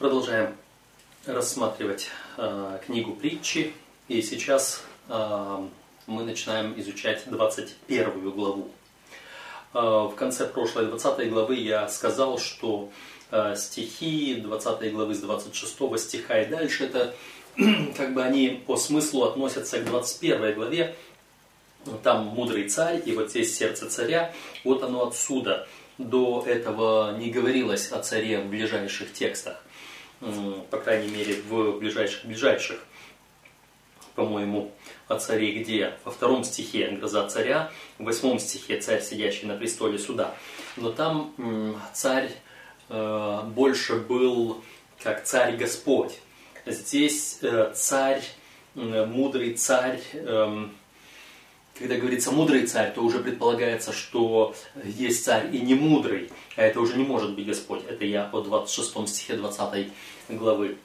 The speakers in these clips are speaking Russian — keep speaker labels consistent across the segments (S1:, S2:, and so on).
S1: Продолжаем рассматривать э, книгу притчи. И сейчас э, мы начинаем изучать 21 главу. Э, в конце прошлой 20 главы я сказал, что э, стихи 20 главы с 26 стиха и дальше, это как бы они по смыслу относятся к 21 главе. Там мудрый царь, и вот здесь сердце царя. Вот оно отсюда. До этого не говорилось о царе в ближайших текстах по крайней мере, в ближайших ближайших, по-моему, о царе где? Во втором стихе «Гроза царя», в восьмом стихе «Царь, сидящий на престоле суда». Но там царь э, больше был как царь Господь. Здесь э, царь, мудрый царь, эм, когда говорится мудрый царь, то уже предполагается, что есть царь и не мудрый, а это уже не может быть Господь. Это я по 26 стихе 20 главы.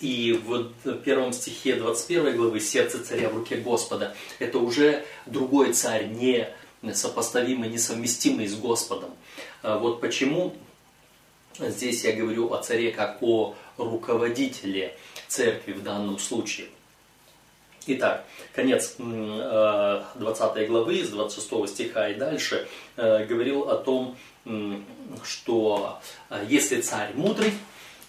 S1: И в первом стихе 21 главы «Сердце царя в руке Господа» это уже другой царь, не сопоставимый, несовместимый с Господом. А вот почему здесь я говорю о царе как о руководителе церкви в данном случае – Итак, конец 20 э, главы, с 26 стиха и дальше, э, говорил о том, что э, если царь мудрый,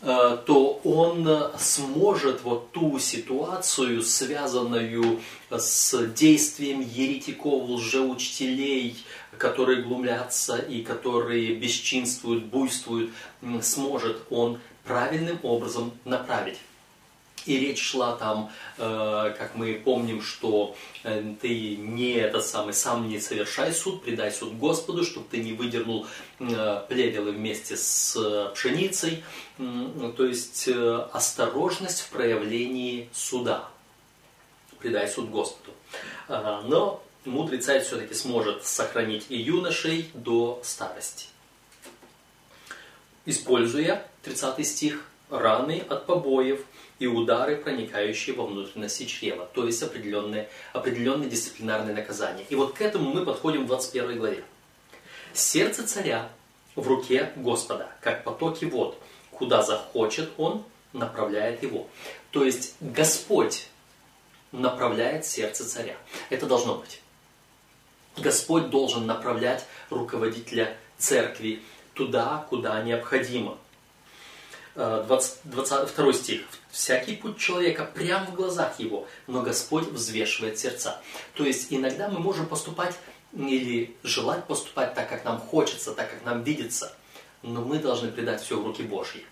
S1: то он сможет вот ту ситуацию, связанную с действием еретиков, лжеучителей, которые глумлятся и которые бесчинствуют, буйствуют, сможет он правильным образом направить. И речь шла там, э, как мы помним, что э, ты не этот самый сам не совершай суд, предай суд Господу, чтобы ты не выдернул э, плевелы вместе с пшеницей. То есть осторожность в проявлении суда. Предай суд Господу. Но мудрый царь все-таки сможет сохранить и юношей до старости. Используя 30 стих, раны от побоев – и удары, проникающие во внутренности чрева, то есть определенные, определенные дисциплинарные наказания. И вот к этому мы подходим в 21 главе. Сердце царя в руке Господа, как потоки вод, куда захочет он, направляет его. То есть Господь направляет сердце царя. Это должно быть. Господь должен направлять руководителя церкви туда, куда необходимо. 20, 22 стих. «Всякий путь человека прямо в глазах его, но Господь взвешивает сердца». То есть иногда мы можем поступать или желать поступать так, как нам хочется, так, как нам видится, но мы должны предать все в руки Божьи.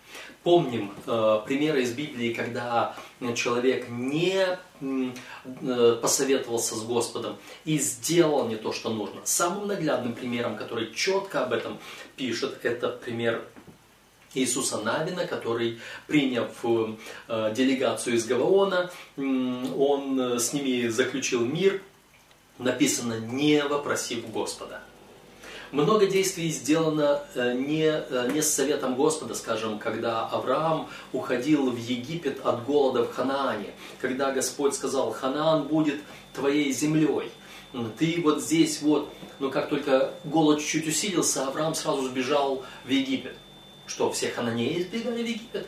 S1: Помним э, примеры из Библии, когда человек не э, посоветовался с Господом и сделал не то, что нужно. Самым наглядным примером, который четко об этом пишет, это пример Иисуса Навина, который, приняв э, делегацию из Гаваона, он э, с ними заключил мир, написано «не вопросив Господа». Много действий сделано э, не, не с советом Господа, скажем, когда Авраам уходил в Египет от голода в Ханаане, когда Господь сказал, Ханаан будет твоей землей, ты вот здесь вот, но как только голод чуть-чуть усилился, Авраам сразу сбежал в Египет. Что, все хананеи избегали в Египет?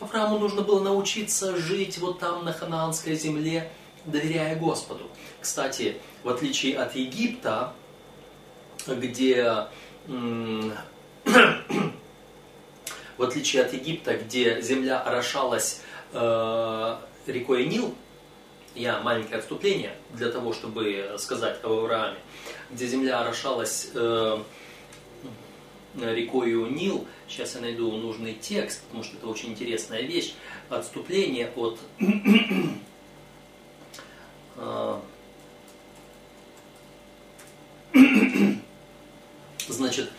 S1: Аврааму нужно было научиться жить вот там, на ханаанской земле, доверяя Господу. Кстати, в отличие от Египта, где в отличие от Египта, где земля орошалась э, рекой Нил, я маленькое отступление для того, чтобы сказать об Аврааме, где земля орошалась э, рекою Нил, Сейчас я найду нужный текст, потому что это очень интересная вещь. Отступление от а, Значит,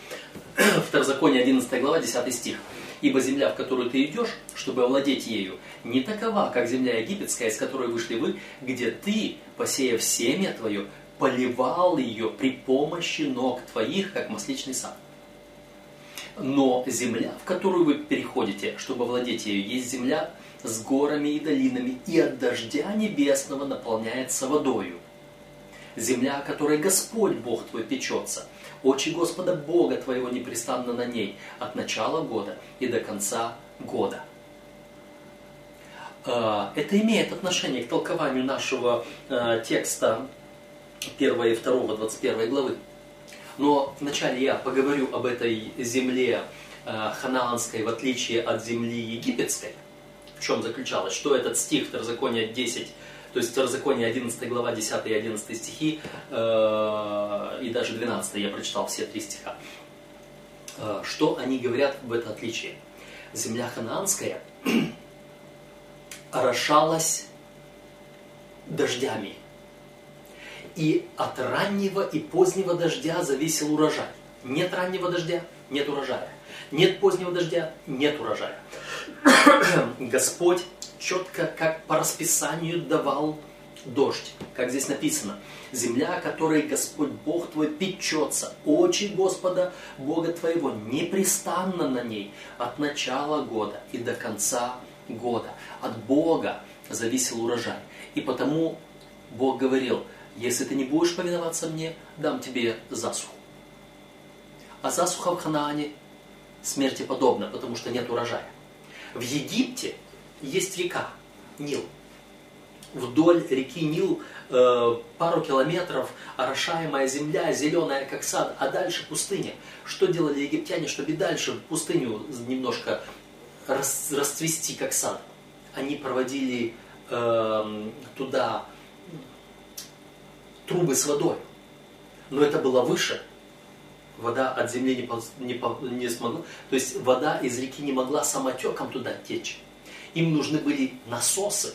S1: Второзаконие 11 глава, 10 стих. «Ибо земля, в которую ты идешь, чтобы овладеть ею, не такова, как земля египетская, из которой вышли вы, где ты, посеяв семя твое, поливал ее при помощи ног твоих, как масличный сад». Но земля, в которую вы переходите, чтобы владеть ею, есть земля с горами и долинами, и от дождя небесного наполняется водою. Земля, о которой Господь Бог твой печется. Очи Господа Бога твоего непрестанно на ней от начала года и до конца года. А, это имеет отношение к толкованию нашего а, текста 1 и 2, 21 главы. Но вначале я поговорю об этой земле а, ханаанской, в отличие от земли египетской. В чем заключалось? Что этот стих Второзакония 10 то есть Второзаконие 11 глава 10 и 11 стихи, э, и даже 12 я прочитал все три стиха. Э, что они говорят в это отличие? Земля ханаанская орошалась дождями. И от раннего и позднего дождя зависел урожай. Нет раннего дождя, нет урожая. Нет позднего дождя, нет урожая. Господь четко, как по расписанию давал дождь. Как здесь написано, земля, которой Господь Бог твой печется, очи Господа Бога твоего непрестанно на ней от начала года и до конца года. От Бога зависел урожай. И потому Бог говорил, если ты не будешь повиноваться мне, дам тебе засуху. А засуха в Ханаане смерти подобна, потому что нет урожая. В Египте есть река Нил. Вдоль реки Нил э, пару километров орошаемая земля, зеленая как сад, а дальше пустыня. Что делали египтяне, чтобы дальше пустыню немножко рас, расцвести как сад? Они проводили э, туда трубы с водой. Но это было выше. Вода от земли не, не, не смогла. То есть вода из реки не могла самотеком туда течь. Им нужны были насосы.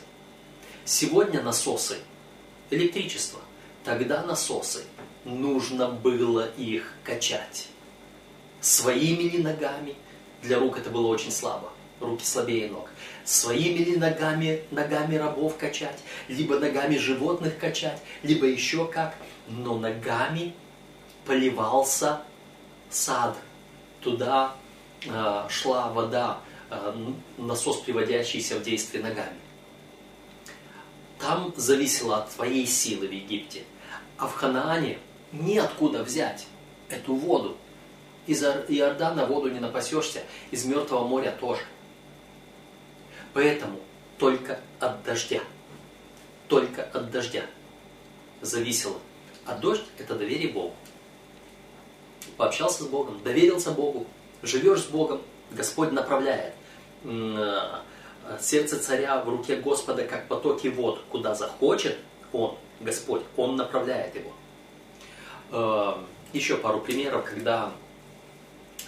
S1: Сегодня насосы – электричество. Тогда насосы нужно было их качать. Своими ли ногами, для рук это было очень слабо, руки слабее ног. Своими ли ногами, ногами рабов качать, либо ногами животных качать, либо еще как. Но ногами поливался сад. Туда э, шла вода, Э, насос, приводящийся в действие ногами. Там зависело от твоей силы в Египте. А в Ханаане неоткуда взять эту воду. Из Иордана воду не напасешься, из Мертвого моря тоже. Поэтому только от дождя, только от дождя зависело. А дождь – это доверие Богу. Пообщался с Богом, доверился Богу, живешь с Богом, Господь направляет. Э, сердце царя в руке Господа, как потоки вод, куда захочет Он, Господь, Он направляет его. Э, еще пару примеров, когда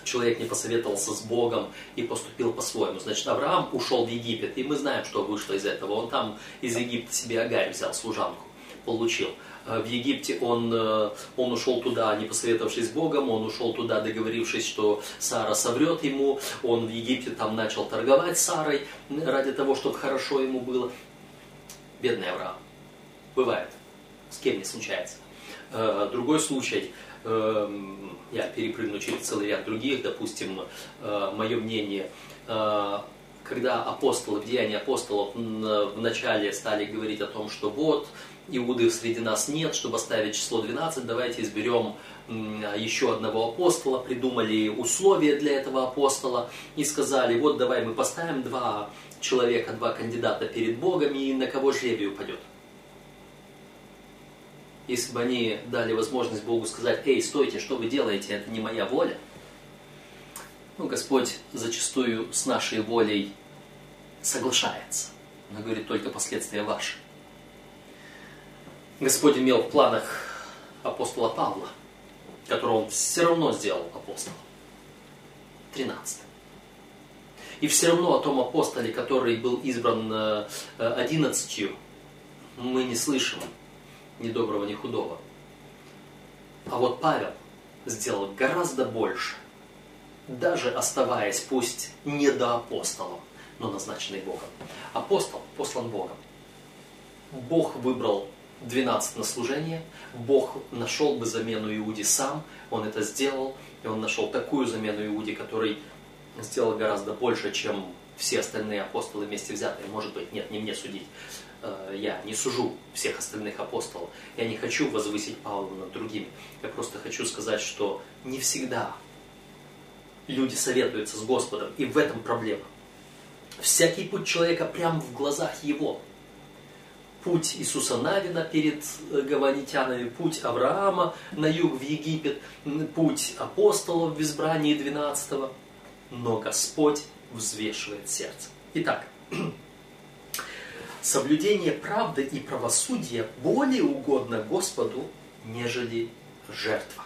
S1: человек не посоветовался с Богом и поступил по-своему. Значит, Авраам ушел в Египет, и мы знаем, что вышло из этого. Он там из Египта себе Агарь взял, служанку, получил. Э, в Египте он, э, он ушел туда, не посоветовавшись с Богом, он ушел туда, договорившись, что Сара соврет ему, он в Египте там начал торговать Сарой ради того, чтобы хорошо ему было. Бедный Авраам. Бывает. С кем не случается. Э, другой случай, я перепрыгну через целый ряд других, допустим, мое мнение, когда апостолы, в Деянии апостолов вначале стали говорить о том, что вот, Иуды среди нас нет, чтобы оставить число 12, давайте изберем еще одного апостола, придумали условия для этого апостола и сказали, вот давай мы поставим два человека, два кандидата перед Богом, и на кого жребий упадет. Если бы они дали возможность Богу сказать, эй, стойте, что вы делаете, это не моя воля. Ну, Господь зачастую с нашей волей соглашается. Он говорит, только последствия ваши. Господь имел в планах апостола Павла, которого он все равно сделал апостолом. 13. И все равно о том апостоле, который был избран э, одиннадцатью, мы не слышим ни доброго, ни худого. А вот Павел сделал гораздо больше, даже оставаясь пусть не до апостолом, но назначенный Богом. Апостол послан Богом. Бог выбрал 12 на служение, Бог нашел бы замену Иуде сам, Он это сделал, и Он нашел такую замену Иуде, который сделал гораздо больше, чем все остальные апостолы вместе взятые. Может быть, нет, не мне судить. Э, я не сужу всех остальных апостолов. Я не хочу возвысить Павла над другими. Я просто хочу сказать, что не всегда люди советуются с Господом, и в этом проблема. Всякий путь человека прямо в глазах его. Путь Иисуса Навина перед э, гаванитянами, путь Авраама на юг в Египет, путь апостолов в избрании 12 -го. Но Господь взвешивает сердце. Итак, соблюдение правды и правосудия более угодно Господу, нежели жертва.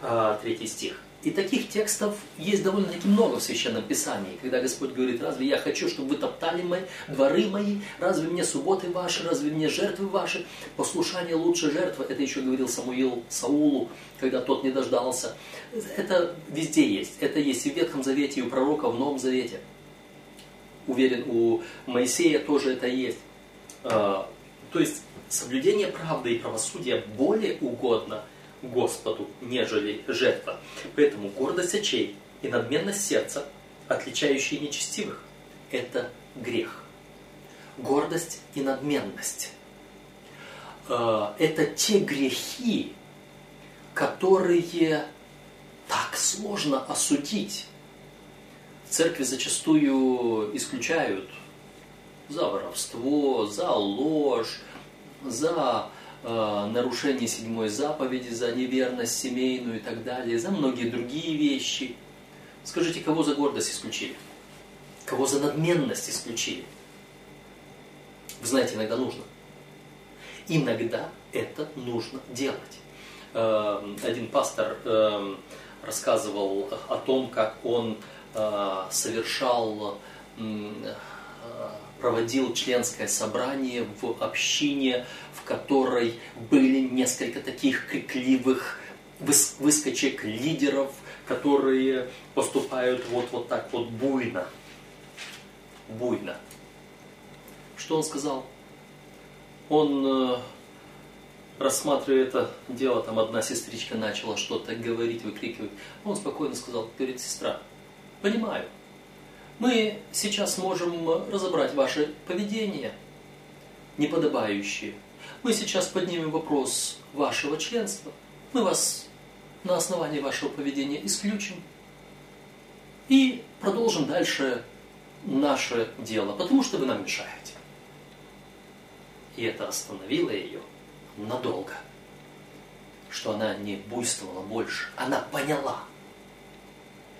S1: А, третий стих. И таких текстов есть довольно-таки много в Священном Писании, когда Господь говорит, разве я хочу, чтобы вы топтали мои, дворы мои, разве мне субботы ваши, разве мне жертвы ваши, послушание лучше жертвы, это еще говорил Самуил Саулу, когда тот не дождался. Это везде есть, это есть и в Ветхом Завете, и у пророка в Новом Завете. Уверен, у Моисея тоже это есть. А, то есть соблюдение правды и правосудия более угодно – Господу, нежели жертва. Поэтому гордость очей и надменность сердца, отличающие нечестивых, это грех. Гордость и надменность э, – это те грехи, которые так сложно осудить. Церкви зачастую исключают за воровство, за ложь, за Э, нарушение седьмой заповеди, за неверность семейную и так далее, за многие другие вещи. Скажите, кого за гордость исключили? Кого за надменность исключили? Вы знаете, иногда нужно. Иногда это нужно делать. Э, один пастор э, рассказывал о том, как он совершал проводил членское собрание в общине, в которой были несколько таких крикливых выскочек лидеров, которые поступают вот, вот так вот буйно. Буйно. Что он сказал? Он, э, рассматривая это дело, там одна сестричка начала что-то говорить, выкрикивать. Он спокойно сказал, говорит, сестра, понимаю, мы сейчас можем разобрать ваше поведение неподобающее. Мы сейчас поднимем вопрос вашего членства. Мы вас на основании вашего поведения исключим. И продолжим дальше наше дело, потому что вы нам мешаете. И это остановило ее надолго, что она не буйствовала больше. Она поняла.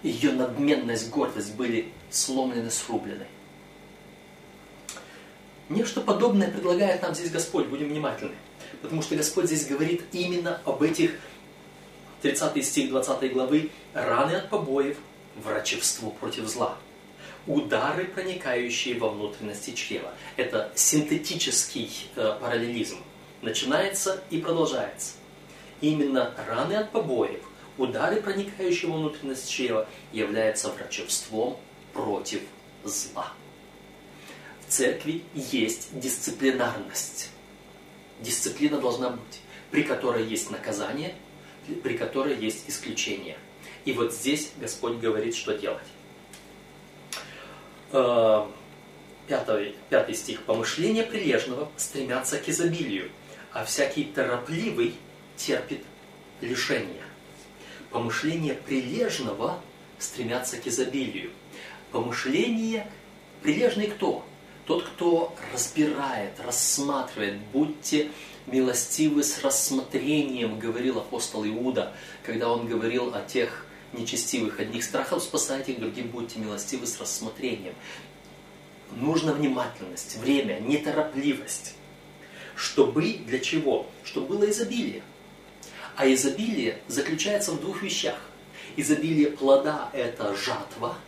S1: Ее надменность, гордость были сломлены, срублены. Нечто подобное предлагает нам здесь Господь, будем внимательны. Потому что Господь здесь говорит именно об этих 30 стих 20 главы раны от побоев, врачевство против зла. Удары, проникающие во внутренности чрева. Это синтетический э, параллелизм. Начинается и продолжается. Именно раны от побоев, удары, проникающие во внутренность чрева, являются врачевством против зла. В церкви есть дисциплинарность. Дисциплина должна быть, при которой есть наказание, при которой есть исключение. И вот здесь Господь говорит, что делать. Э, пятый, пятый стих. «Помышления прилежного стремятся к изобилию, а всякий торопливый терпит лишение». Помышления прилежного стремятся к изобилию – Помышление прилежный кто? Тот, кто разбирает, рассматривает, будьте милостивы с рассмотрением, говорил апостол Иуда, когда он говорил о тех нечестивых. Одних страхов спасайте, другим будьте милостивы с рассмотрением. Нужна внимательность, время, неторопливость. Чтобы для чего? Чтобы было изобилие. А изобилие заключается в двух вещах. Изобилие плода – это жатва –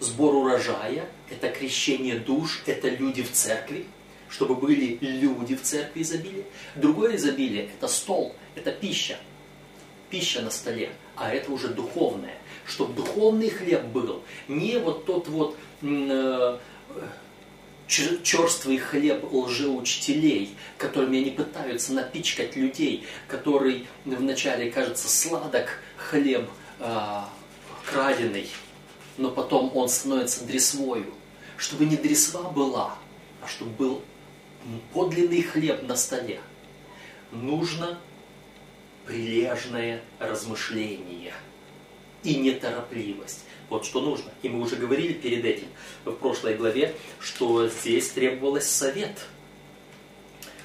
S1: сбор урожая, это крещение душ, это люди в церкви, чтобы были люди в церкви изобилия. Другое изобилие – это стол, это пища, пища на столе, а это уже духовное. Чтобы духовный хлеб был, не вот тот вот э, черствый хлеб лжеучителей, которыми они пытаются напичкать людей, который вначале кажется сладок хлеб э, краденый, но потом он становится дресвою. Чтобы не дресва была, а чтобы был подлинный хлеб на столе, нужно прилежное размышление и неторопливость. Вот что нужно. И мы уже говорили перед этим в прошлой главе, что здесь требовалось совет.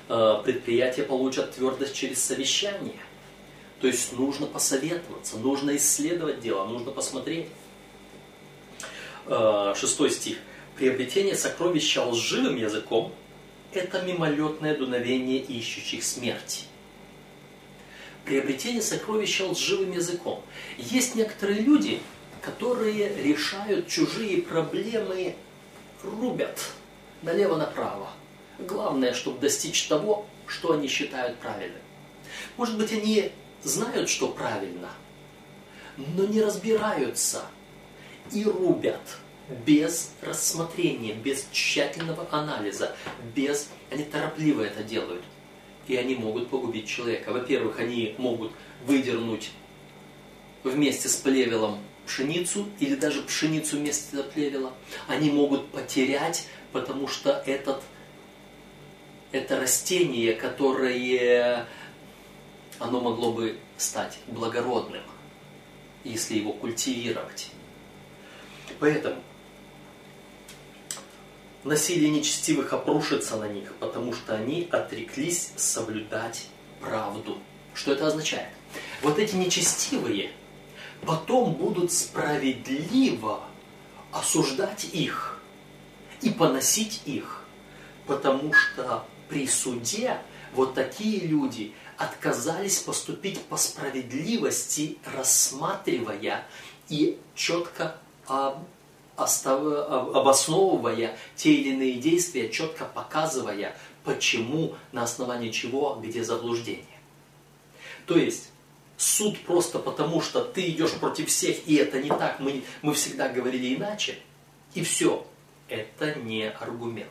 S1: Э, предприятия получат твердость через совещание. То есть нужно посоветоваться, нужно исследовать дело, нужно посмотреть. Э, шестой стих. Приобретение сокровища лживым языком – это мимолетное дуновение ищущих смерти. Приобретение сокровища лживым языком. Есть некоторые люди, которые решают чужие проблемы, рубят налево-направо. Главное, чтобы достичь того, что они считают правильным. Может быть, они знают, что правильно, но не разбираются и рубят без рассмотрения, без тщательного анализа, без... Они торопливо это делают. И они могут погубить человека. Во-первых, они могут выдернуть вместе с плевелом пшеницу или даже пшеницу вместо плевела. Они могут потерять, потому что этот, это растение, которое оно могло бы стать благородным, если его культивировать. Поэтому насилие нечестивых опрушится на них, потому что они отреклись соблюдать правду. Что это означает? Вот эти нечестивые потом будут справедливо осуждать их и поносить их, потому что при суде вот такие люди отказались поступить по справедливости, рассматривая и четко обосновывая те или иные действия, четко показывая, почему, на основании чего, где заблуждение. То есть, суд просто потому, что ты идешь против всех, и это не так, мы, мы всегда говорили иначе, и все. Это не аргумент.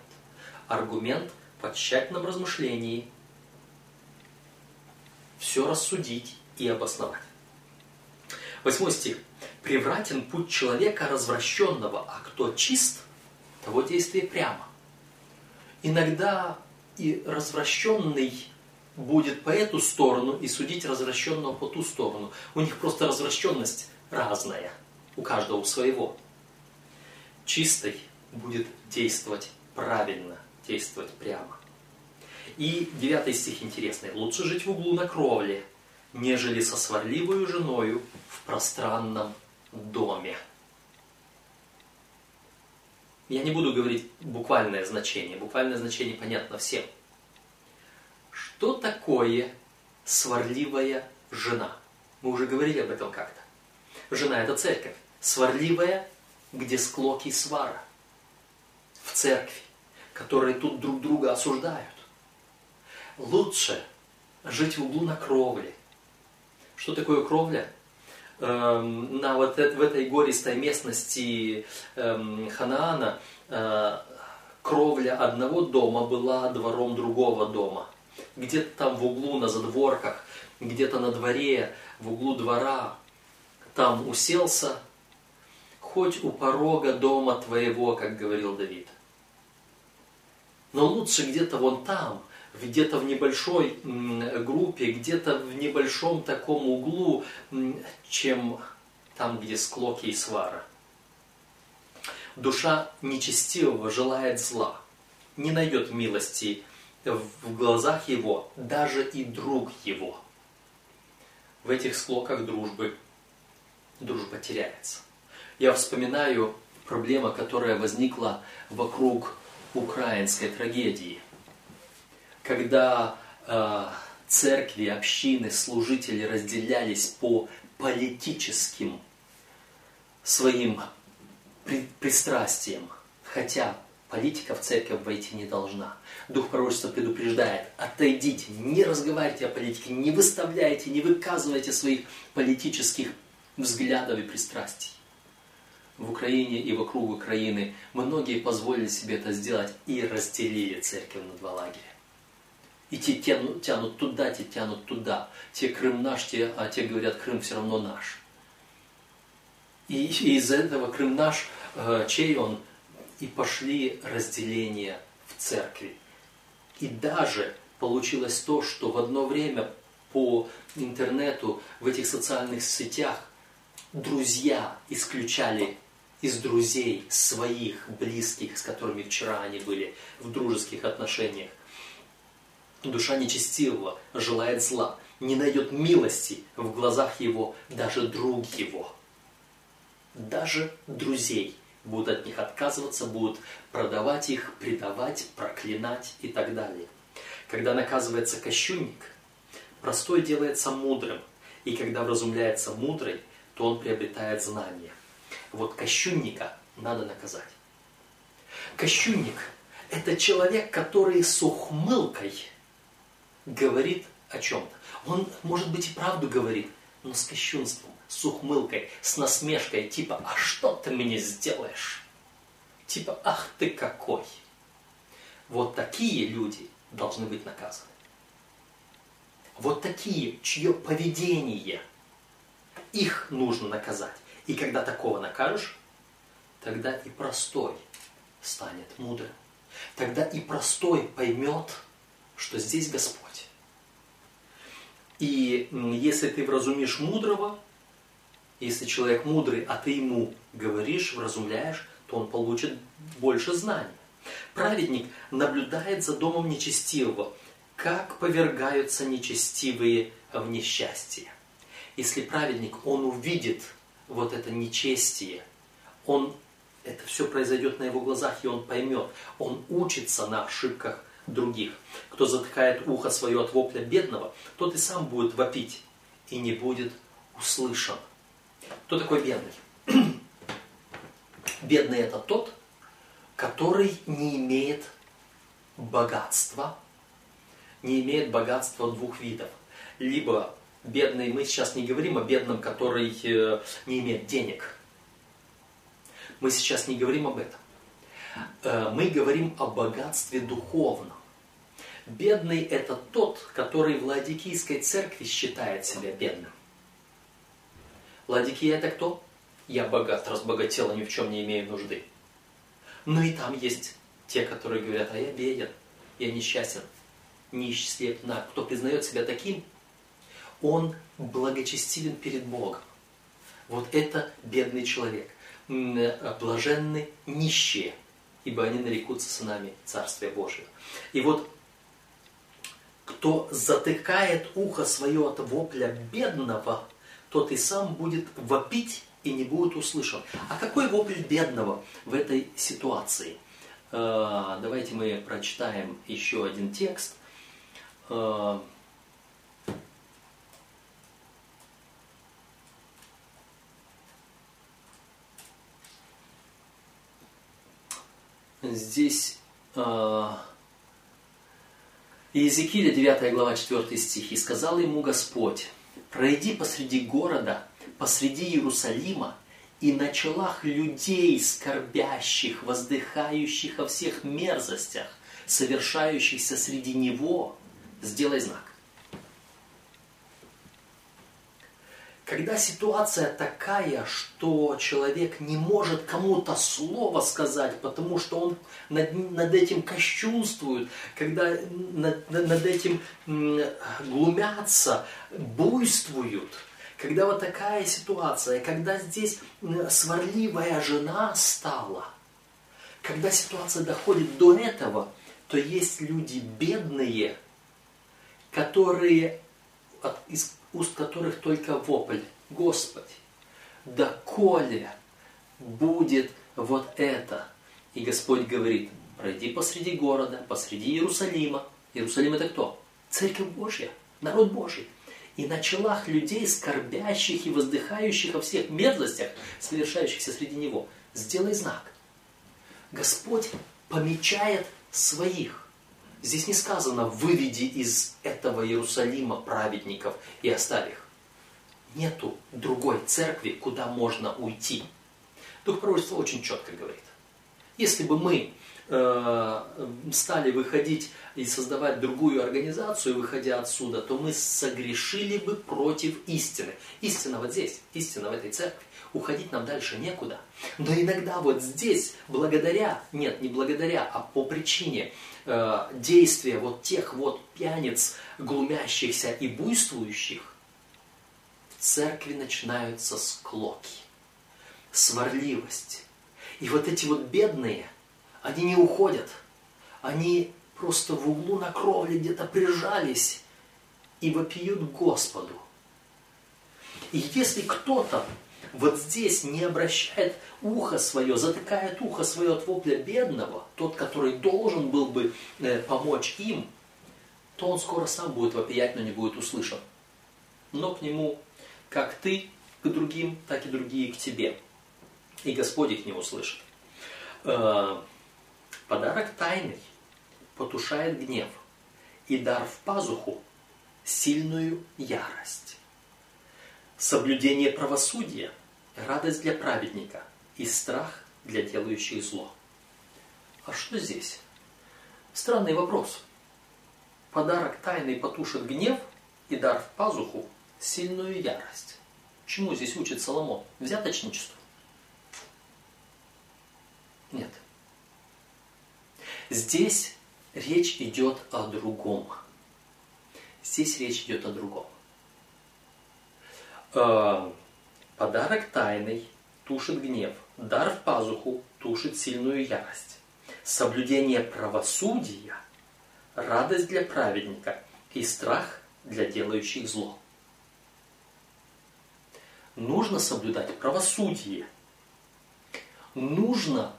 S1: Аргумент по тщательном размышлении все рассудить и обосновать. Восьмой стих. Превратен путь человека развращенного, а кто чист, того действие прямо. Иногда и развращенный будет по эту сторону и судить развращенного по ту сторону. У них просто развращенность разная, у каждого своего. Чистый будет действовать правильно, действовать прямо. И девятый стих интересный. «Лучше жить в углу на кровле, нежели со сварливою женою в пространном доме». Я не буду говорить буквальное значение. Буквальное значение понятно всем. Что такое сварливая жена? Мы уже говорили об этом как-то. Жена – это церковь. Сварливая, где склоки и свара. В церкви, которые тут друг друга осуждают. Лучше жить в углу на кровле. Что такое кровля? Эм, на вот в этой гористой местности эм, Ханаана э, кровля одного дома была двором другого дома. Где-то там в углу на задворках, где-то на дворе, в углу двора, там уселся, хоть у порога дома твоего, как говорил Давид. Но лучше где-то вон там, где-то в небольшой группе, где-то в небольшом таком углу, чем там, где склоки и свара. Душа нечестивого желает зла, не найдет милости в глазах его даже и друг его. В этих склоках дружбы дружба теряется. Я вспоминаю проблема, которая возникла вокруг украинской трагедии – когда э, церкви, общины, служители разделялись по политическим своим при, пристрастиям, хотя политика в церковь войти не должна. Дух пророчества предупреждает, отойдите, не разговаривайте о политике, не выставляйте, не выказывайте своих политических взглядов и пристрастий. В Украине и вокруг Украины многие позволили себе это сделать и разделили церковь на два лагеря. И те тянут, тянут туда, те тянут туда. Те Крым наш, те, а те говорят, Крым все равно наш. И, и из-за этого Крым наш, э, чей он, и пошли разделения в церкви. И даже получилось то, что в одно время по интернету, в этих социальных сетях друзья исключали из друзей своих близких, с которыми вчера они были в дружеских отношениях. Душа нечестивого желает зла, не найдет милости в глазах его даже друг его. Даже друзей будут от них отказываться, будут продавать их, предавать, проклинать и так далее. Когда наказывается кощунник, простой делается мудрым, и когда вразумляется мудрый, то он приобретает знания. Вот кощунника надо наказать. Кощунник – это человек, который с ухмылкой говорит о чем-то. Он, может быть, и правду говорит, но с кощунством, с ухмылкой, с насмешкой, типа «А что ты мне сделаешь?» Типа «Ах ты какой!» Вот такие люди должны быть наказаны. Вот такие, чье поведение, их нужно наказать. И когда такого накажешь, тогда и простой станет мудрым. Тогда и простой поймет, что здесь Господь. И если ты вразумишь мудрого, если человек мудрый, а ты ему говоришь, вразумляешь, то он получит больше знаний. Праведник наблюдает за домом нечестивого, как повергаются нечестивые в несчастье. Если праведник, он увидит вот это нечестие, он, это все произойдет на его глазах, и он поймет, он учится на ошибках других. Кто затыкает ухо свое от вопля бедного, тот и сам будет вопить и не будет услышан. Кто такой бедный? Бедный это тот, который не имеет богатства, не имеет богатства двух видов. Либо бедный, мы сейчас не говорим о бедном, который э, не имеет денег. Мы сейчас не говорим об этом. Э, мы говорим о богатстве духовном. Бедный – это тот, который в Ладикийской церкви считает себя бедным. Ладикия – это кто? Я богат, разбогател, и ни в чем не имею нужды. Но и там есть те, которые говорят, а я беден, я несчастен, нищ, слеп, на. Кто признает себя таким, он благочестивен перед Богом. Вот это бедный человек. Блаженны нищие, ибо они нарекутся сынами Царствия Божьего. И вот кто затыкает ухо свое от вопля бедного, тот и сам будет вопить и не будет услышан. А какой вопль бедного в этой ситуации? Э, давайте мы прочитаем еще один текст. Э, здесь э, Иезекииля 9 глава 4 стих. «И сказал ему Господь, пройди посреди города, посреди Иерусалима, и на челах людей, скорбящих, воздыхающих о всех мерзостях, совершающихся среди него, сделай знак. Когда ситуация такая, что человек не может кому-то слово сказать, потому что он над, над этим кощунствует, когда над, над этим глумятся, буйствуют, когда вот такая ситуация, когда здесь сварливая жена стала, когда ситуация доходит до этого, то есть люди бедные, которые из уст которых только вопль, Господи, да коли будет вот это. И Господь говорит, пройди посреди города, посреди Иерусалима. Иерусалим это кто? Церковь Божья, народ Божий. И на челах людей, скорбящих и воздыхающих о всех мерзостях, совершающихся среди него, сделай знак. Господь помечает своих. Здесь не сказано «выведи из этого Иерусалима праведников и оставь их». Нету другой церкви, куда можно уйти. Дух пророчества очень четко говорит. Если бы мы э, стали выходить и создавать другую организацию, выходя отсюда, то мы согрешили бы против истины. Истина вот здесь, истина в этой церкви. уходить нам дальше некуда. Но иногда вот здесь, благодаря, нет, не благодаря, а по причине э, действия вот тех вот пьяниц, глумящихся и буйствующих, в церкви начинаются склоки, сварливость. И вот эти вот бедные, они не уходят, они просто в углу на кровле где-то прижались и вопиют Господу. И если кто-то вот здесь не обращает ухо свое, затыкает ухо свое от вопля бедного, тот, который должен был бы э, помочь им, то он скоро сам будет вопиять, но не будет услышан. Но к нему, как ты к другим, так и другие к тебе. И Господь их не услышит. Э, подарок тайный потушает гнев, и дар в пазуху – сильную ярость. Соблюдение правосудия – радость для праведника и страх для делающих зло. А что здесь? Странный вопрос. Подарок тайный потушит гнев и дар в пазуху – сильную ярость. Чему здесь учит Соломон? Взяточничеству? Нет. Здесь речь идет о другом. Здесь речь идет о другом. Подарок тайный тушит гнев, дар в пазуху тушит сильную ярость. Соблюдение правосудия – радость для праведника и страх для делающих зло. Нужно соблюдать правосудие. Нужно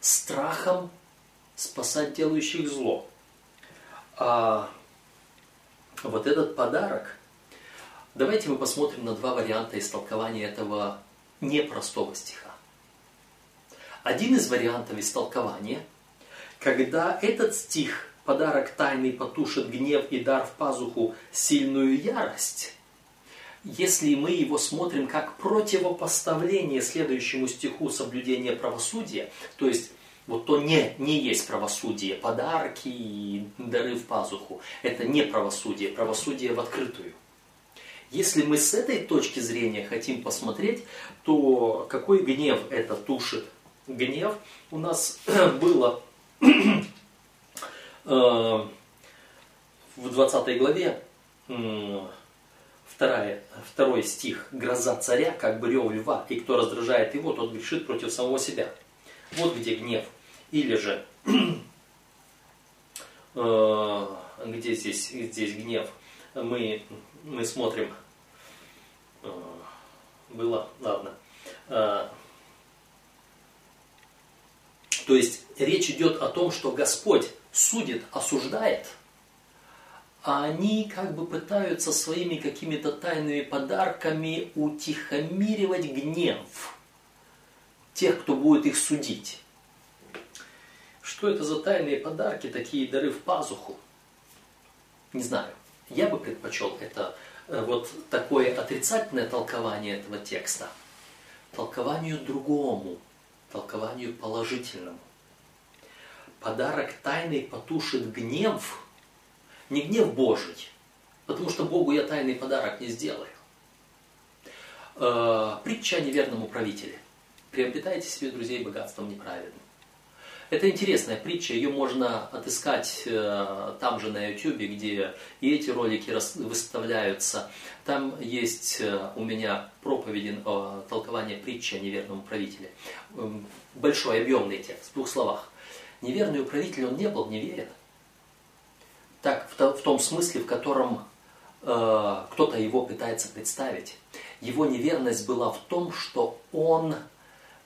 S1: страхом спасать делающих зло. А вот этот подарок, давайте мы посмотрим на два варианта истолкования этого непростого стиха. Один из вариантов истолкования, когда этот стих «подарок тайный потушит гнев и дар в пазуху сильную ярость», если мы его смотрим как противопоставление следующему стиху соблюдения правосудия, то есть вот то не, не есть правосудие, подарки и дары в пазуху. Это не правосудие, правосудие в открытую. Если мы с этой точки зрения хотим посмотреть, то какой гнев это тушит? Гнев у нас было э, в 20 главе, вторая, второй стих, гроза царя, как бы рев льва, и кто раздражает его, тот грешит против самого себя. Вот где гнев. Или же, э, где здесь, здесь гнев, мы, мы смотрим, было, ладно. Э, то есть речь идет о том, что Господь судит, осуждает, а они как бы пытаются своими какими-то тайными подарками утихомиривать гнев тех, кто будет их судить. Что это за тайные подарки, такие дары в пазуху? Не знаю. Я бы предпочел это э, вот такое отрицательное толкование этого текста толкованию другому, толкованию положительному. Подарок тайный потушит гнев, не гнев Божий, потому что Богу я тайный подарок не сделаю. Э, притча о неверном управителе. Приобретайте себе друзей богатством неправедным. Это интересная притча, ее можно отыскать э, там же на YouTube, где и эти ролики выставляются. Там есть э, у меня проповеди о толковании притчи о неверном управителе. Эм, большой объемный текст, в двух словах. Неверный управитель, он не был неверен. Так, в, том смысле, в котором э, кто-то его пытается представить. Его неверность была в том, что он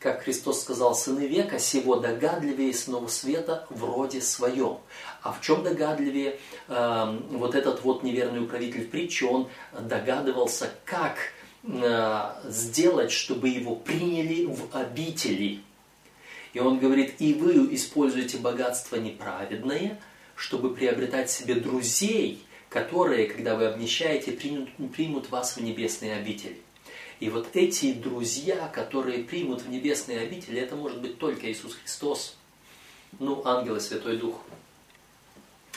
S1: как Христос сказал, сыны века сего догадливее сынов света вроде своем. А в чем догадливее э, вот этот вот неверный управитель в притче, он догадывался, как э, сделать, чтобы его приняли в обители. И он говорит, и вы используете богатство неправедное, чтобы приобретать себе друзей, которые, когда вы обнищаете, примут, примут вас в небесные обители. И вот эти друзья, которые примут в небесные обители, это может быть только Иисус Христос, ну, ангелы, Святой Дух.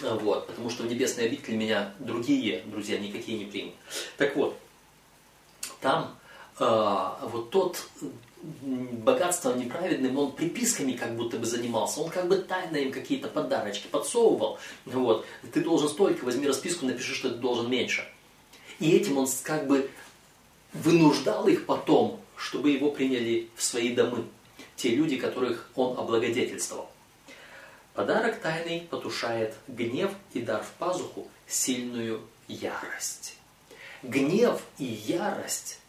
S1: Вот, потому что в небесные обители меня другие друзья никакие не примут. Так вот, там а, вот тот богатством неправедным, он приписками как будто бы занимался, он как бы тайно им какие-то подарочки подсовывал. Вот. Ты должен столько, возьми расписку, напиши, что ты должен меньше. И этим он как бы вынуждал их потом, чтобы его приняли в свои домы. Те люди, которых он облагодетельствовал. Подарок тайный потушает гнев и дар в пазуху сильную ярость. Гнев и ярость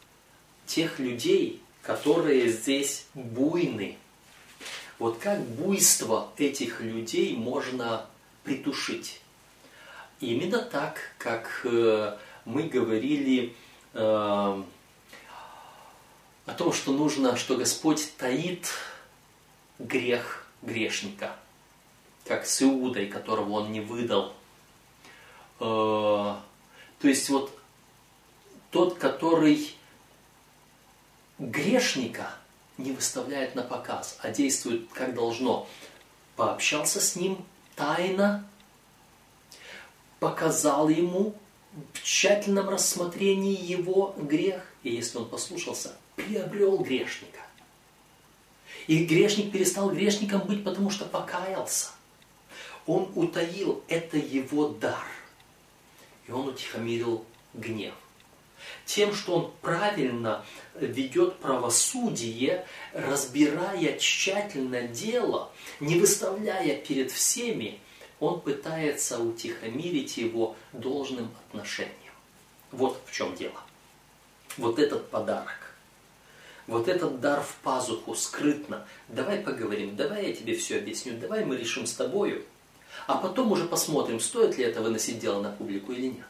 S1: тех людей, которые здесь буйны. Вот как буйство этих людей можно притушить? Именно так, как э, мы говорили о том, что нужно, что Господь таит грех грешника, как с Иудой, которого он не выдал. Э, то есть вот тот, который грешника не выставляет на показ, а действует как должно. Пообщался с ним тайно, показал ему тщательном рассмотрении его грех, и если он послушался, приобрел грешника. И грешник перестал грешником быть, потому что покаялся. Он утаил, это его дар. И он утихомирил гнев тем, что он правильно ведет правосудие, разбирая тщательно дело, не выставляя перед всеми, он пытается утихомирить его должным отношением. Вот в чем дело. Вот этот подарок, вот этот дар в пазуху скрытно. Давай поговорим, давай я тебе все объясню, давай мы решим с тобою, а потом уже посмотрим, стоит ли это выносить дело на публику или нет.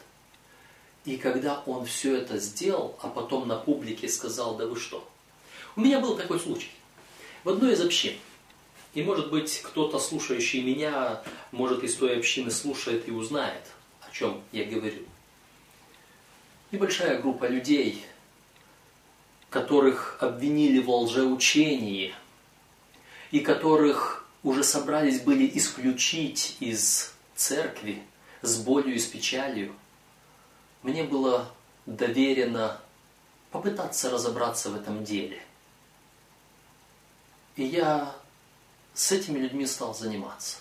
S1: И когда он все это сделал, а потом на публике сказал, да вы что. У меня был такой случай. В одной из общин. И может быть кто-то, слушающий меня, может из той общины слушает и узнает, о чем я говорю. Небольшая группа людей, которых обвинили в лжеучении, и которых уже собрались были исключить из церкви с болью и с печалью – мне было доверено попытаться разобраться в этом деле. И я с этими людьми стал заниматься.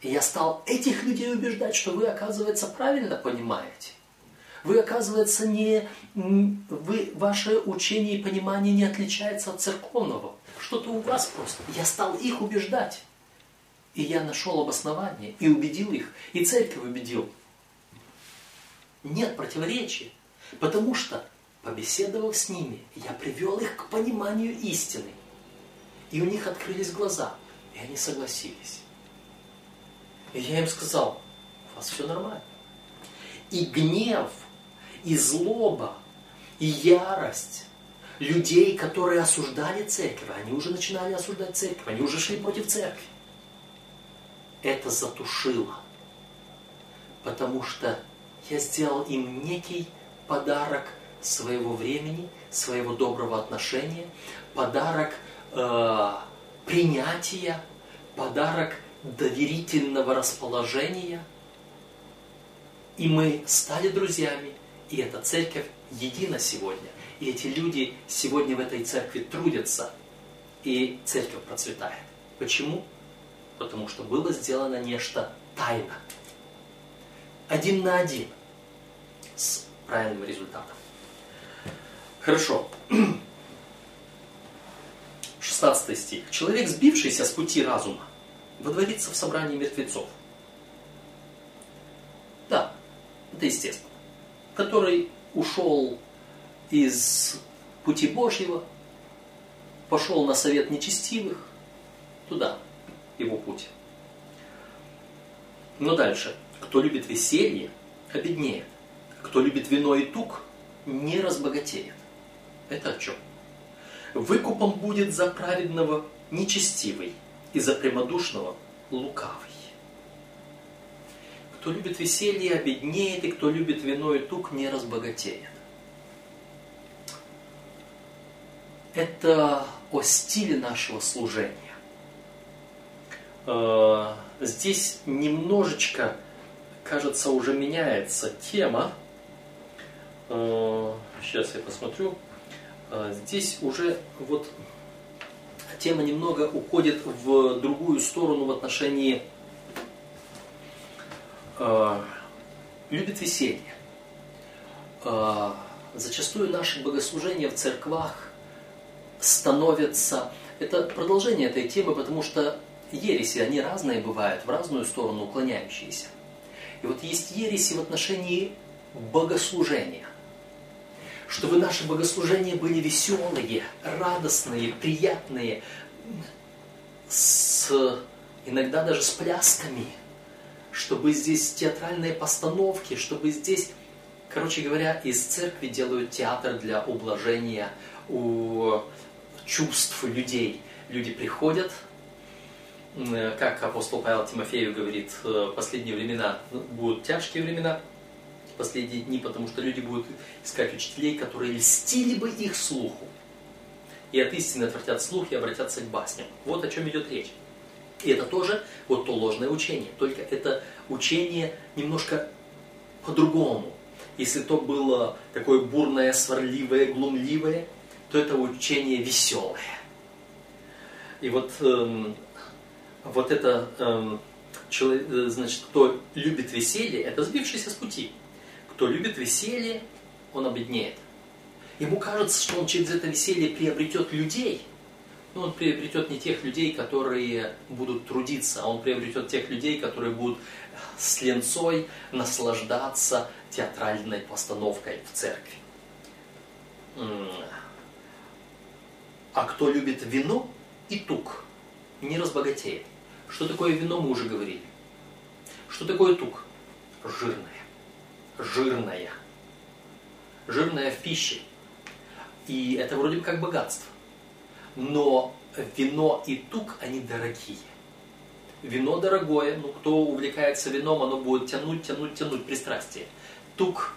S1: И я стал этих людей убеждать, что вы, оказывается, правильно понимаете. Вы, оказывается, не, вы, ваше учение и понимание не отличается от церковного. Что-то у вас просто. Я стал их убеждать. И я нашел обоснование и убедил их, и церковь убедил нет противоречия. Потому что, побеседовав с ними, я привел их к пониманию истины. И у них открылись глаза, и они согласились. И я им сказал, у вас все нормально. И гнев, и злоба, и ярость людей, которые осуждали церковь, они уже начинали осуждать церковь, они уже шли против церкви. Это затушило. Потому что я сделал им некий подарок своего времени, своего доброго отношения, подарок э, принятия, подарок доверительного расположения. И мы стали друзьями, и эта церковь едина сегодня. И эти люди сегодня в этой церкви трудятся, и церковь процветает. Почему? Потому что было сделано нечто тайно. Один на один с правильным результатом. Хорошо. 16 стих. Человек, сбившийся с пути разума, водворится в собрании мертвецов. Да, это естественно. Который ушел из пути Божьего, пошел на совет нечестивых, туда его путь. Но дальше. Кто любит веселье, обеднеет. Кто любит вино и тук, не разбогатеет. Это о чем? Выкупом будет за праведного нечестивый и за прямодушного лукавый. Кто любит веселье, обеднеет, и кто любит вино и тук, не разбогатеет. Это о стиле нашего служения. Э, здесь немножечко, кажется, уже меняется тема, Сейчас я посмотрю. А, здесь уже вот тема немного уходит в другую сторону в отношении э, любит веселье. Э, зачастую наши богослужения в церквах становятся... Это продолжение этой темы, потому что ереси, они разные бывают, в разную сторону уклоняющиеся. И вот есть ереси в отношении богослужения. Чтобы наши богослужения были веселые, радостные, приятные, с, иногда даже с плясками, чтобы здесь театральные постановки, чтобы здесь, короче говоря, из церкви делают театр для ублажения у чувств людей. Люди приходят, как апостол Павел Тимофею говорит, э, последние времена ну, будут тяжкие времена, последние дни, потому что люди будут искать учителей, которые льстили бы их слуху. И от истины отвратят слух и обратятся к басням. Вот о чем идет речь. И это тоже вот то ложное учение. Только это учение немножко по-другому. Если то было такое бурное, сварливое, глумливое, то это учение веселое. И вот эм, вот это, эм, человек, э, значит, кто любит веселье, это сбившийся с пути. Кто любит веселье, он обеднеет. Ему кажется, что он через это веселье приобретет людей, но он приобретет не тех людей, которые будут трудиться, а он приобретет тех людей, которые будут с ленцой наслаждаться театральной постановкой в церкви. А кто любит вино и тук, не разбогатеет. Что такое вино, мы уже говорили. Что такое тук? Жирное. Жирное. Жирное в пище. И это вроде бы как богатство. Но вино и тук, они дорогие. Вино дорогое, ну кто увлекается вином, оно будет тянуть, тянуть, тянуть пристрастие. Тук,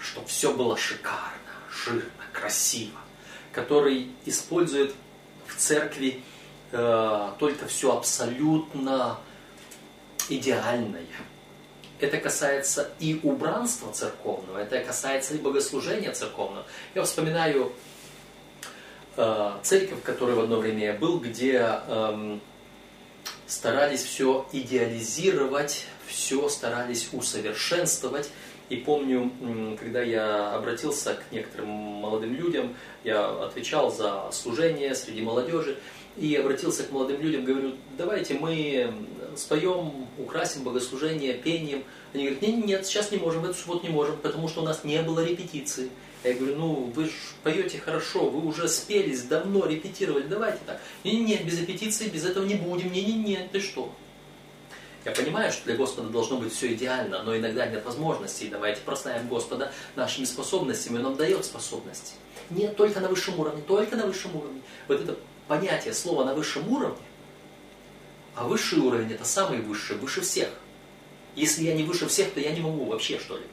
S1: чтобы все было шикарно, жирно, красиво, который использует в церкви э, только все абсолютно идеальное. Это касается и убранства церковного, это касается и богослужения церковного. Я вспоминаю э, церковь, в которой в одно время я был, где э, старались все идеализировать, все старались усовершенствовать. И помню, когда я обратился к некоторым молодым людям, я отвечал за служение среди молодежи, и обратился к молодым людям, говорю, давайте мы споем, украсим богослужение пением. Они говорят, нет, нет, сейчас не можем, эту субботу не можем, потому что у нас не было репетиции. Я говорю, ну вы же поете хорошо, вы уже спелись, давно репетировали, давайте так. Не-не-не, без репетиции, без этого не будем, не-не-не, ты что? Я понимаю, что для Господа должно быть все идеально, но иногда нет возможностей. Давайте прославим Господа нашими способностями, Он нам дает способности. Нет, только на высшем уровне, только на высшем уровне. Вот это понятие слова на высшем уровне, а высший уровень это самый высший, выше всех. Если я не выше всех, то я не могу вообще что ли.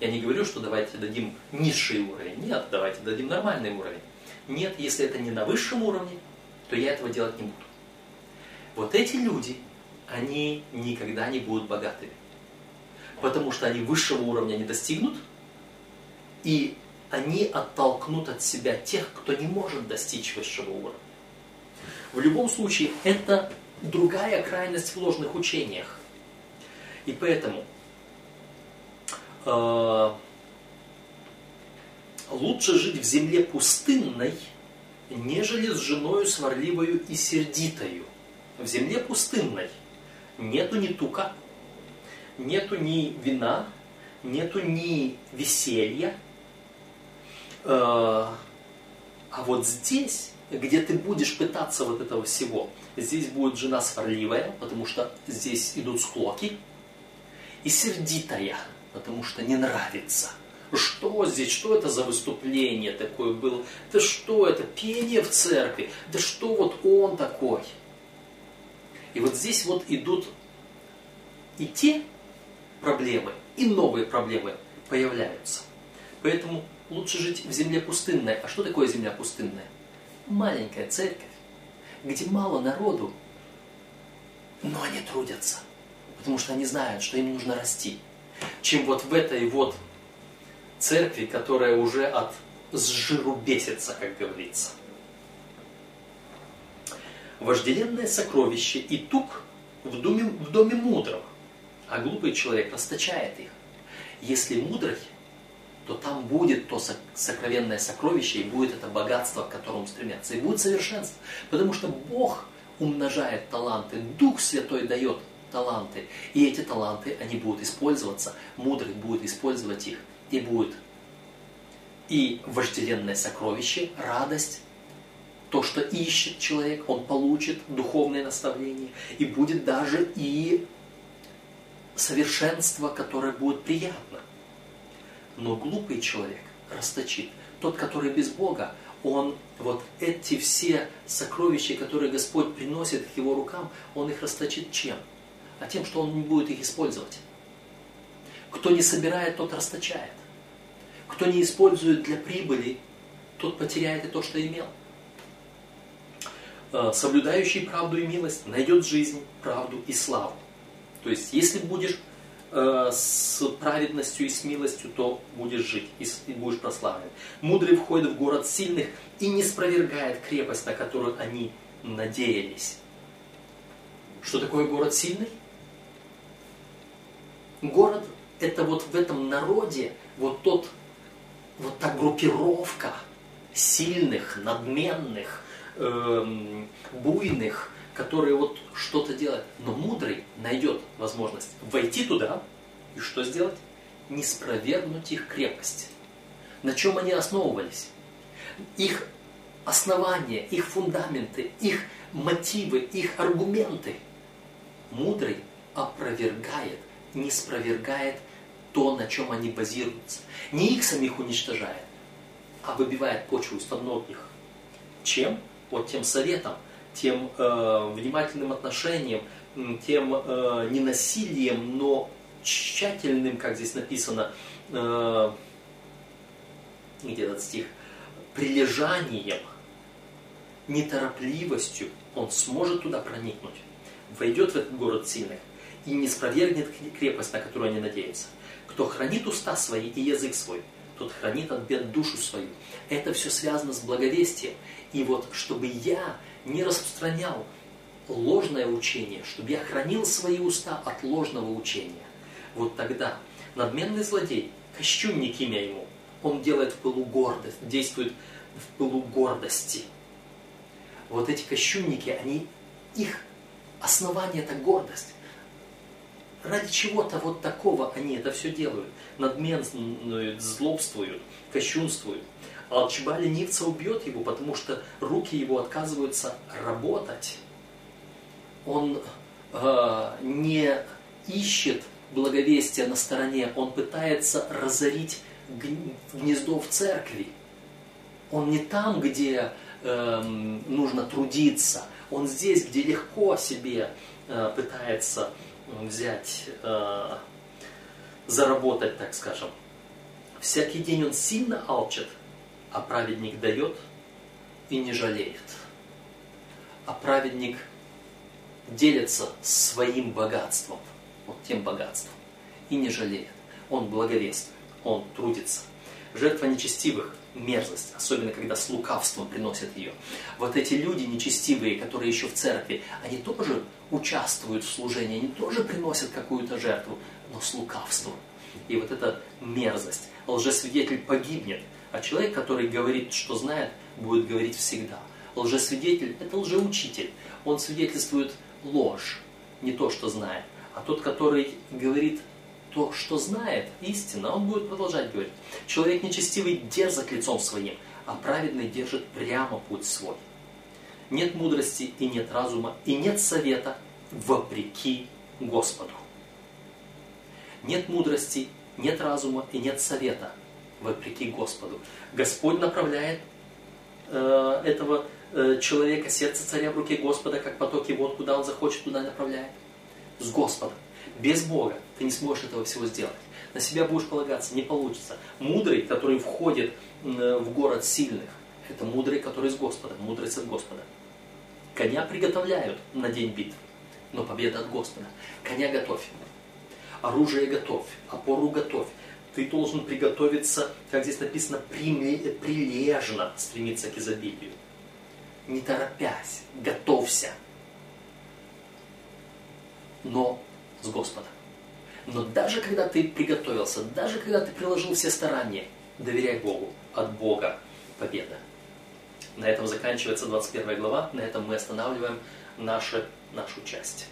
S1: Я не говорю, что давайте дадим низший уровень. Нет, давайте дадим нормальный уровень. Нет, если это не на высшем уровне, то я этого делать не буду. Вот эти люди, они никогда не будут богатыми. Потому что они высшего уровня не достигнут, и они оттолкнут от себя тех, кто не может достичь высшего уровня. В любом случае, это другая крайность в ложных учениях. И поэтому э, лучше жить в земле пустынной, нежели с женою сварливою и сердитою. В земле пустынной нету ни тука, нету ни вина, нету ни веселья. Э, а вот здесь где ты будешь пытаться вот этого всего. Здесь будет жена сварливая, потому что здесь идут склоки, и сердитая, потому что не нравится. Что здесь, что это за выступление такое было? Да что это, пение в церкви? Да что вот он такой? И вот здесь вот идут и те проблемы, и новые проблемы появляются. Поэтому лучше жить в земле пустынной. А что такое земля пустынная? Маленькая церковь, где мало народу, но они трудятся, потому что они знают, что им нужно расти. Чем вот в этой вот церкви, которая уже от с жиру бесится, как говорится. Вожделенное сокровище и тук в доме, в доме мудрого, а глупый человек расточает их. Если мудрый, то там будет то сокровенное сокровище, и будет это богатство, к которому стремятся, и будет совершенство. Потому что Бог умножает таланты, Дух Святой дает таланты, и эти таланты, они будут использоваться, мудрый будет использовать их, и будет и вожделенное сокровище, радость, то, что ищет человек, он получит духовное наставление, и будет даже и совершенство, которое будет приятно. Но глупый человек расточит. Тот, который без Бога, он вот эти все сокровища, которые Господь приносит к его рукам, он их расточит чем? А тем, что он не будет их использовать. Кто не собирает, тот расточает. Кто не использует для прибыли, тот потеряет и то, что имел. Э, соблюдающий правду и милость найдет жизнь, правду и славу. То есть, если будешь э, с праведностью и с милостью, то будешь жить и будешь прославлен. Мудрый входит в город сильных и не спровергает крепость, на которую они надеялись. Что такое город сильный? Город – это вот в этом народе вот тот, вот та группировка сильных, надменных, эм, буйных, которые вот что-то делают. Но мудрый найдет возможность войти туда и что сделать? Не спровергнуть их крепость. На чем они основывались? Их основания, их фундаменты, их мотивы, их аргументы. Мудрый опровергает, не спровергает то, на чем они базируются. Не их самих уничтожает, а выбивает почву из-под ног их. Чем? Вот тем советом, тем э, внимательным отношением, тем э, не насилием, но тщательным, как здесь написано, э, где этот стих, прилежанием, неторопливостью он сможет туда проникнуть, войдет в этот город сильных и не спровергнет крепость, на которую они надеются. Кто хранит уста свои и язык свой, тот хранит от бед душу свою. Это все связано с благовестием. И вот, чтобы я не распространял ложное учение, чтобы я хранил свои уста от ложного учения, вот тогда надменный злодей, кощунник имя ему, он делает в пылу гордость, действует в пылу гордости. Вот эти кощунники, они, их основание это гордость. Ради чего-то вот такого они это все делают. Надменствуют, злобствуют, кощунствуют. Алчба ленивца убьет его, потому что руки его отказываются работать. Он э, не ищет благовестия на стороне, он пытается разорить гнездо в церкви. Он не там, где э, нужно трудиться, он здесь, где легко себе э, пытается взять, э, заработать, так скажем. Всякий день он сильно алчит, а праведник дает и не жалеет. А праведник делится своим богатством, вот тем богатством, и не жалеет. Он благовествует, он трудится. Жертва нечестивых – мерзость, особенно когда с лукавством приносят ее. Вот эти люди нечестивые, которые еще в церкви, они тоже участвуют в служении, они тоже приносят какую-то жертву, но с лукавством. И вот эта мерзость. Лжесвидетель погибнет, а человек, который говорит, что знает, будет говорить всегда. Лжесвидетель – это лжеучитель. Он свидетельствует ложь, не то, что знает. А тот, который говорит то, что знает, истина, он будет продолжать говорить. Человек нечестивый дерзок лицом своим, а праведный держит прямо путь свой. Нет мудрости и нет разума, и нет совета вопреки Господу. Нет мудрости, нет разума и нет совета вопреки Господу. Господь направляет э, этого э, человека, сердце царя в руке Господа, как потоки вод, куда он захочет, туда направляет. С Господом. Без Бога ты не сможешь этого всего сделать. На себя будешь полагаться, не получится. Мудрый, который входит э, в город сильных, это мудрый, который с Господом, мудрость от Господа. Коня приготовляют на день битвы, но победа от Господа. Коня готовь, оружие готовь, опору готовь, Ты должен приготовиться, как здесь написано, прилежно стремиться к изобилию. Не торопясь, готовься. Но с Господом. Но даже когда ты приготовился, даже когда ты приложил все старания, доверяй Богу. От Бога победа. На этом заканчивается 21 глава. На этом мы останавливаем нашу, нашу часть.